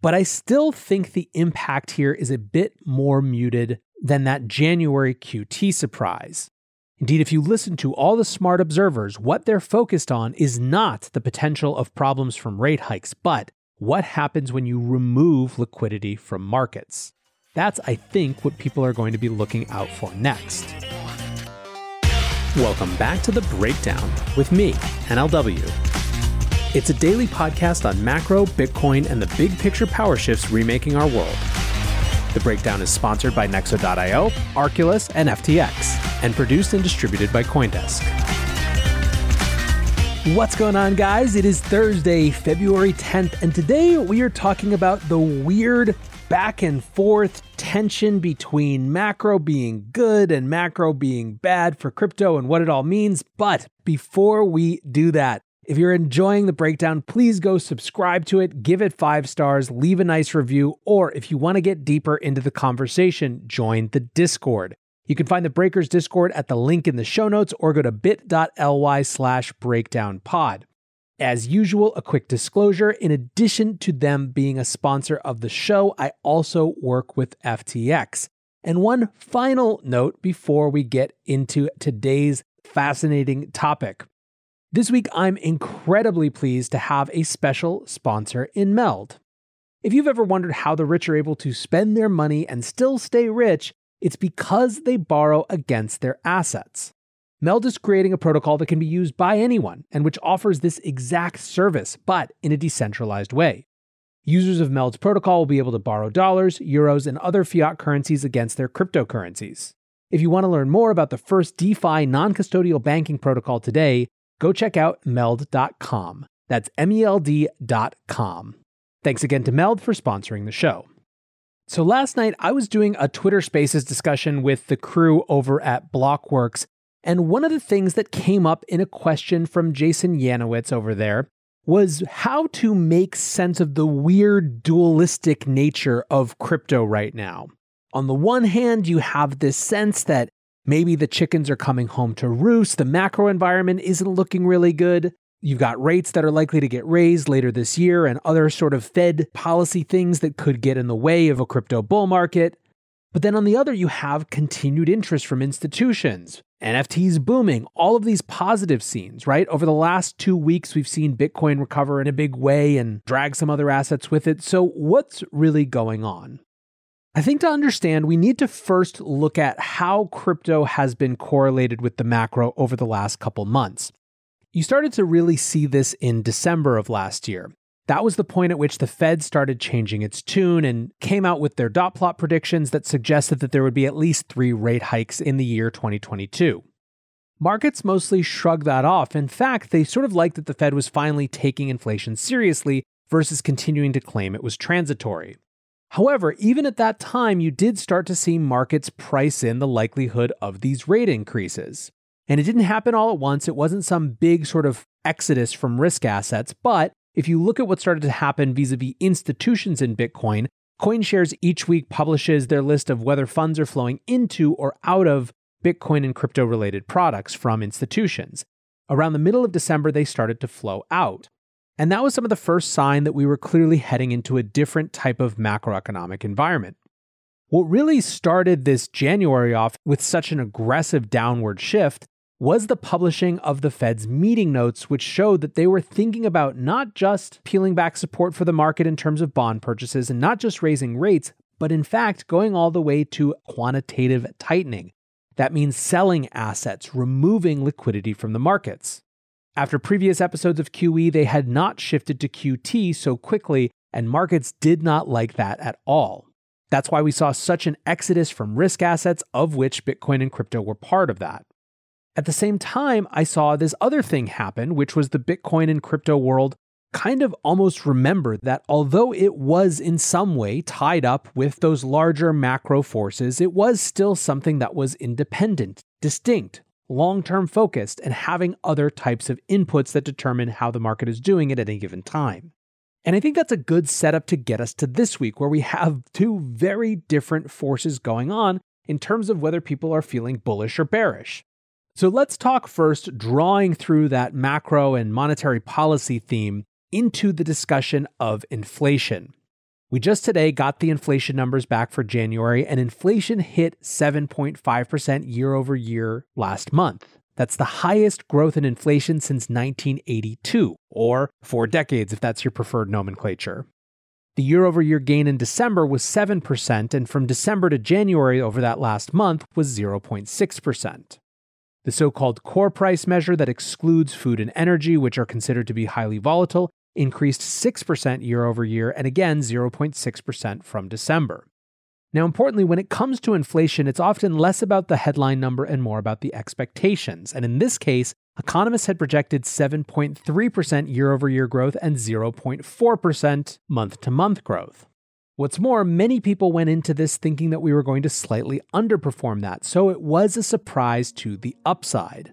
but I still think the impact here is a bit more muted than that January QT surprise. Indeed, if you listen to all the smart observers, what they're focused on is not the potential of problems from rate hikes, but what happens when you remove liquidity from markets. That's, I think, what people are going to be looking out for next. Welcome back to The Breakdown with me, NLW. It's a daily podcast on macro, Bitcoin, and the big picture power shifts remaking our world. The Breakdown is sponsored by Nexo.io, Arculus, and FTX, and produced and distributed by Coindesk. What's going on, guys? It is Thursday, February 10th, and today we are talking about the weird back and forth tension between macro being good and macro being bad for crypto and what it all means. But before we do that, if you're enjoying the breakdown, please go subscribe to it, give it five stars, leave a nice review, or if you want to get deeper into the conversation, join the Discord. You can find the Breakers Discord at the link in the show notes or go to bit.ly slash breakdownpod. As usual, a quick disclosure in addition to them being a sponsor of the show, I also work with FTX. And one final note before we get into today's fascinating topic. This week, I'm incredibly pleased to have a special sponsor in Meld. If you've ever wondered how the rich are able to spend their money and still stay rich, it's because they borrow against their assets. Meld is creating a protocol that can be used by anyone and which offers this exact service, but in a decentralized way. Users of Meld's protocol will be able to borrow dollars, euros, and other fiat currencies against their cryptocurrencies. If you want to learn more about the first DeFi non custodial banking protocol today, go check out meld.com. That's M E L D.com. Thanks again to Meld for sponsoring the show. So last night, I was doing a Twitter Spaces discussion with the crew over at Blockworks. And one of the things that came up in a question from Jason Yanowitz over there was how to make sense of the weird dualistic nature of crypto right now. On the one hand, you have this sense that Maybe the chickens are coming home to roost. The macro environment isn't looking really good. You've got rates that are likely to get raised later this year and other sort of Fed policy things that could get in the way of a crypto bull market. But then on the other, you have continued interest from institutions, NFTs booming, all of these positive scenes, right? Over the last two weeks, we've seen Bitcoin recover in a big way and drag some other assets with it. So, what's really going on? I think to understand, we need to first look at how crypto has been correlated with the macro over the last couple months. You started to really see this in December of last year. That was the point at which the Fed started changing its tune and came out with their dot plot predictions that suggested that there would be at least three rate hikes in the year 2022. Markets mostly shrugged that off. In fact, they sort of liked that the Fed was finally taking inflation seriously versus continuing to claim it was transitory. However, even at that time, you did start to see markets price in the likelihood of these rate increases. And it didn't happen all at once. It wasn't some big sort of exodus from risk assets. But if you look at what started to happen vis a vis institutions in Bitcoin, CoinShares each week publishes their list of whether funds are flowing into or out of Bitcoin and crypto related products from institutions. Around the middle of December, they started to flow out. And that was some of the first sign that we were clearly heading into a different type of macroeconomic environment. What really started this January off with such an aggressive downward shift was the publishing of the Fed's meeting notes, which showed that they were thinking about not just peeling back support for the market in terms of bond purchases and not just raising rates, but in fact going all the way to quantitative tightening. That means selling assets, removing liquidity from the markets. After previous episodes of QE, they had not shifted to QT so quickly, and markets did not like that at all. That's why we saw such an exodus from risk assets, of which Bitcoin and crypto were part of that. At the same time, I saw this other thing happen, which was the Bitcoin and crypto world kind of almost remember that although it was in some way tied up with those larger macro forces, it was still something that was independent, distinct, long term focused, and having other types of inputs that determine how the market is doing at any given time. And I think that's a good setup to get us to this week, where we have two very different forces going on in terms of whether people are feeling bullish or bearish. So let's talk first, drawing through that macro and monetary policy theme into the discussion of inflation. We just today got the inflation numbers back for January, and inflation hit 7.5% year over year last month. That's the highest growth in inflation since 1982, or four decades if that's your preferred nomenclature. The year over year gain in December was 7%, and from December to January over that last month was 0.6%. The so called core price measure that excludes food and energy, which are considered to be highly volatile, increased 6% year over year and again 0.6% from December. Now, importantly, when it comes to inflation, it's often less about the headline number and more about the expectations. And in this case, economists had projected 7.3% year over year growth and 0.4% month to month growth. What's more, many people went into this thinking that we were going to slightly underperform that, so it was a surprise to the upside.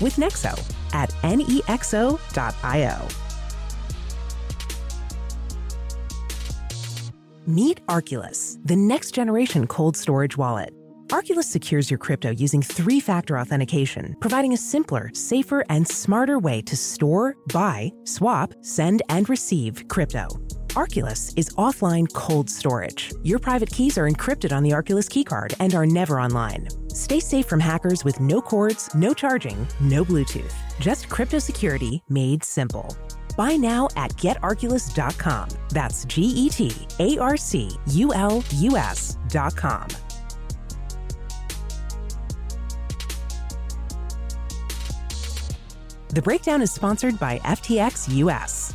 with Nexo at nexo.io. Meet Arculus, the next generation cold storage wallet. Arculus secures your crypto using three factor authentication, providing a simpler, safer, and smarter way to store, buy, swap, send, and receive crypto. Arculus is offline cold storage. Your private keys are encrypted on the Arculus keycard and are never online. Stay safe from hackers with no cords, no charging, no Bluetooth. Just crypto security made simple. Buy now at getarculus.com. That's G E T A R C U L U S.com. The breakdown is sponsored by FTX US.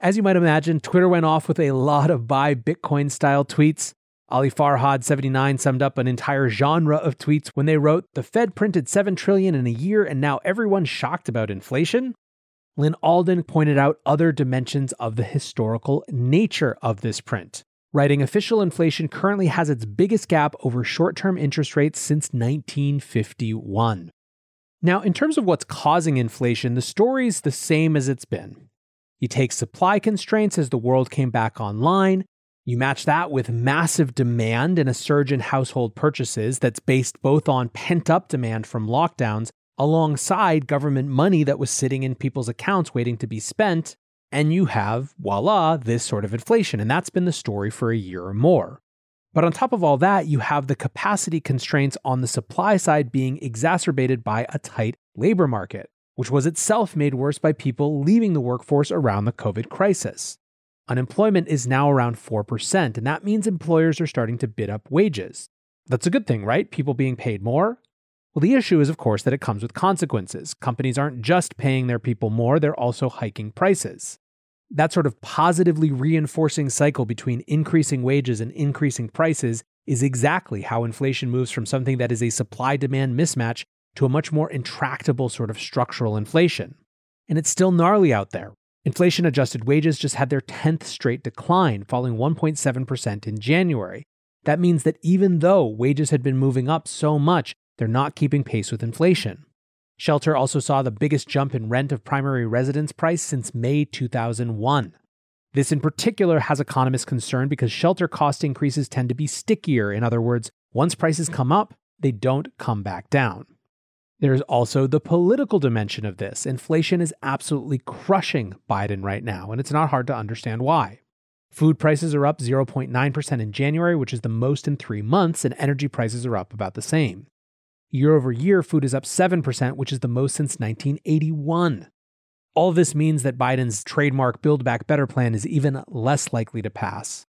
As you might imagine, Twitter went off with a lot of buy Bitcoin style tweets. Ali Farhad 79 summed up an entire genre of tweets when they wrote, "The Fed printed 7 trillion in a year and now everyone's shocked about inflation." Lyn Alden pointed out other dimensions of the historical nature of this print writing official inflation currently has its biggest gap over short term interest rates since 1951. Now, in terms of what's causing inflation, the story's the same as it's been. You take supply constraints as the world came back online, you match that with massive demand and a surge in household purchases that's based both on pent up demand from lockdowns alongside government money that was sitting in people's accounts waiting to be spent, and you have, voila, this sort of inflation. And that's been the story for a year or more. But on top of all that, you have the capacity constraints on the supply side being exacerbated by a tight labor market, which was itself made worse by people leaving the workforce around the COVID crisis. Unemployment is now around 4%, and that means employers are starting to bid up wages. That's a good thing, right? People being paid more. Well, the issue is, of course, that it comes with consequences. Companies aren't just paying their people more, they're also hiking prices that sort of positively reinforcing cycle between increasing wages and increasing prices is exactly how inflation moves from something that is a supply demand mismatch to a much more intractable sort of structural inflation. And it's still gnarly out there. Inflation adjusted wages just had their 10th straight decline, falling 1.7% in January. That means that even though wages had been moving up so much, they're not keeping pace with inflation. Shelter also saw the biggest jump in rent of primary residence price since May 2001. This in particular has economists concerned because shelter cost increases tend to be stickier. In other words, once prices come up, they don't come back down. There's also the political dimension of this. Inflation is absolutely crushing Biden right now, and it's not hard to understand why. Food prices are up 0.9% in January, which is the most in three months, and energy prices are up about the same. Year over year, food is up 7%, which is the most since 1981. All this means that Biden's trademark Build Back Better plan is even less likely to pass.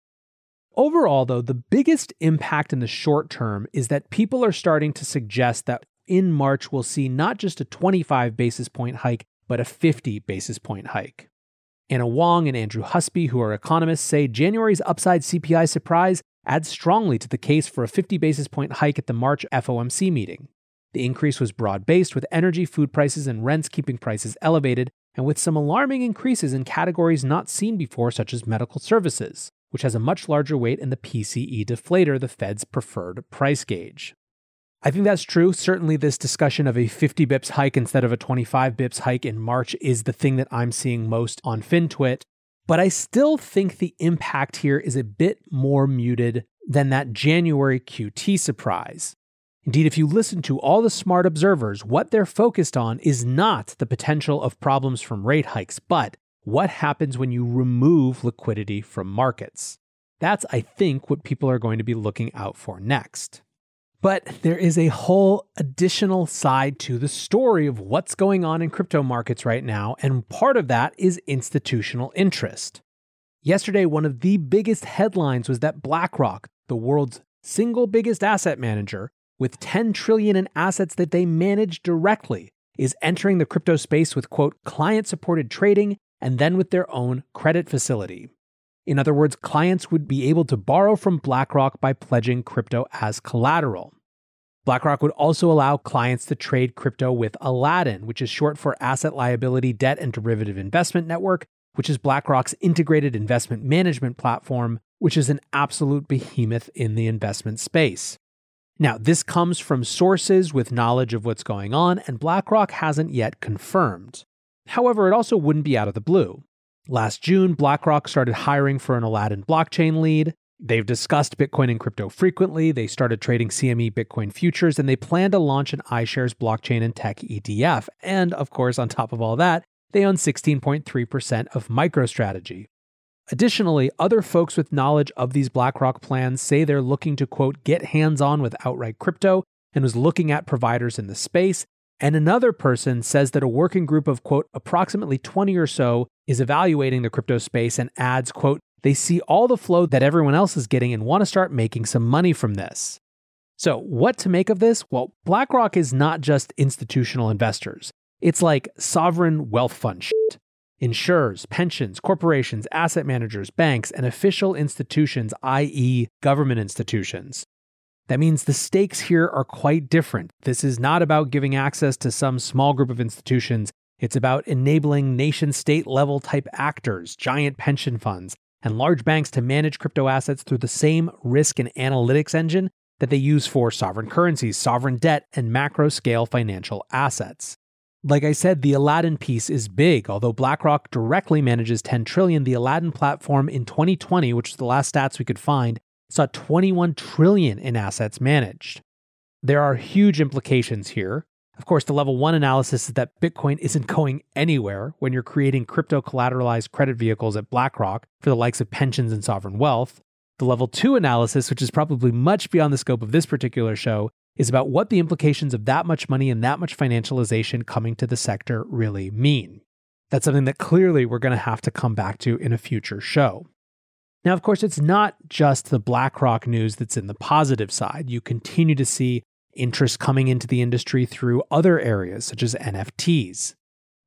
Overall, though, the biggest impact in the short term is that people are starting to suggest that in March we'll see not just a 25 basis point hike, but a 50 basis point hike. Anna Wong and Andrew Husby, who are economists, say January's upside CPI surprise adds strongly to the case for a 50 basis point hike at the March FOMC meeting. The increase was broad based, with energy, food prices, and rents keeping prices elevated, and with some alarming increases in categories not seen before, such as medical services, which has a much larger weight in the PCE deflator, the Fed's preferred price gauge. I think that's true. Certainly, this discussion of a 50 bips hike instead of a 25 bips hike in March is the thing that I'm seeing most on FinTwit. But I still think the impact here is a bit more muted than that January QT surprise. Indeed, if you listen to all the smart observers, what they're focused on is not the potential of problems from rate hikes, but what happens when you remove liquidity from markets. That's, I think, what people are going to be looking out for next. But there is a whole additional side to the story of what's going on in crypto markets right now, and part of that is institutional interest. Yesterday, one of the biggest headlines was that BlackRock, the world's single biggest asset manager, with 10 trillion in assets that they manage directly, is entering the crypto space with quote client supported trading and then with their own credit facility. In other words, clients would be able to borrow from BlackRock by pledging crypto as collateral. BlackRock would also allow clients to trade crypto with Aladdin, which is short for Asset Liability Debt and Derivative Investment Network, which is BlackRock's integrated investment management platform, which is an absolute behemoth in the investment space. Now, this comes from sources with knowledge of what's going on, and BlackRock hasn't yet confirmed. However, it also wouldn't be out of the blue. Last June, BlackRock started hiring for an Aladdin blockchain lead. They've discussed Bitcoin and crypto frequently. They started trading CME Bitcoin futures, and they plan to launch an iShares blockchain and tech ETF. And of course, on top of all that, they own 16.3% of MicroStrategy. Additionally, other folks with knowledge of these BlackRock plans say they're looking to, quote, get hands on with outright crypto and was looking at providers in the space. And another person says that a working group of, quote, approximately 20 or so is evaluating the crypto space and adds, quote, they see all the flow that everyone else is getting and want to start making some money from this. So, what to make of this? Well, BlackRock is not just institutional investors. It's like sovereign wealth fund shit. Insurers, pensions, corporations, asset managers, banks, and official institutions, i.e., government institutions. That means the stakes here are quite different. This is not about giving access to some small group of institutions. It's about enabling nation state level type actors, giant pension funds, and large banks to manage crypto assets through the same risk and analytics engine that they use for sovereign currencies, sovereign debt, and macro scale financial assets. Like I said, the Aladdin piece is big. Although BlackRock directly manages 10 trillion, the Aladdin platform in 2020, which is the last stats we could find, saw 21 trillion in assets managed. There are huge implications here. Of course, the level 1 analysis is that Bitcoin isn't going anywhere when you're creating crypto collateralized credit vehicles at BlackRock for the likes of pensions and sovereign wealth. The level 2 analysis, which is probably much beyond the scope of this particular show, is about what the implications of that much money and that much financialization coming to the sector really mean. That's something that clearly we're going to have to come back to in a future show. Now, of course, it's not just the BlackRock news that's in the positive side. You continue to see interest coming into the industry through other areas, such as NFTs.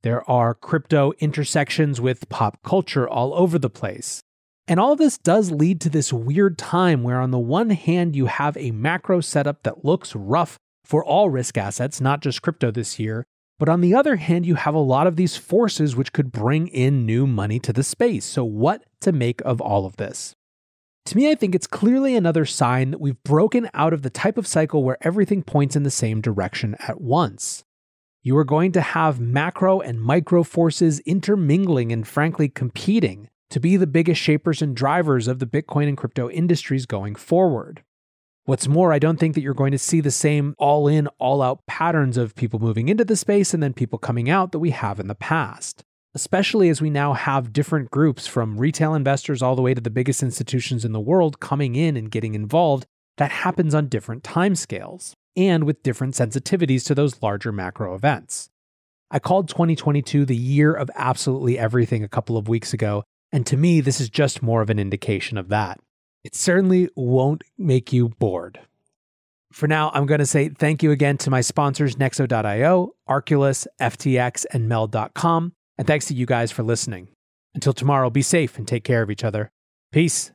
There are crypto intersections with pop culture all over the place. And all this does lead to this weird time where, on the one hand, you have a macro setup that looks rough for all risk assets, not just crypto this year. But on the other hand, you have a lot of these forces which could bring in new money to the space. So, what to make of all of this? To me, I think it's clearly another sign that we've broken out of the type of cycle where everything points in the same direction at once. You are going to have macro and micro forces intermingling and frankly competing to be the biggest shapers and drivers of the Bitcoin and crypto industries going forward. What's more, I don't think that you're going to see the same all in, all out patterns of people moving into the space and then people coming out that we have in the past, especially as we now have different groups from retail investors all the way to the biggest institutions in the world coming in and getting involved. That happens on different timescales. and with different sensitivities to those larger macro events. I called 2022 the year of absolutely everything a couple of weeks ago, and to me, this is just more of an indication of that. It certainly won't make you bored. For now, I'm going to say thank you again to my sponsors, Nexo.io, Arculus, FTX, and Meld.com. And thanks to you guys for listening. Until tomorrow, be safe and take care of each other. Peace.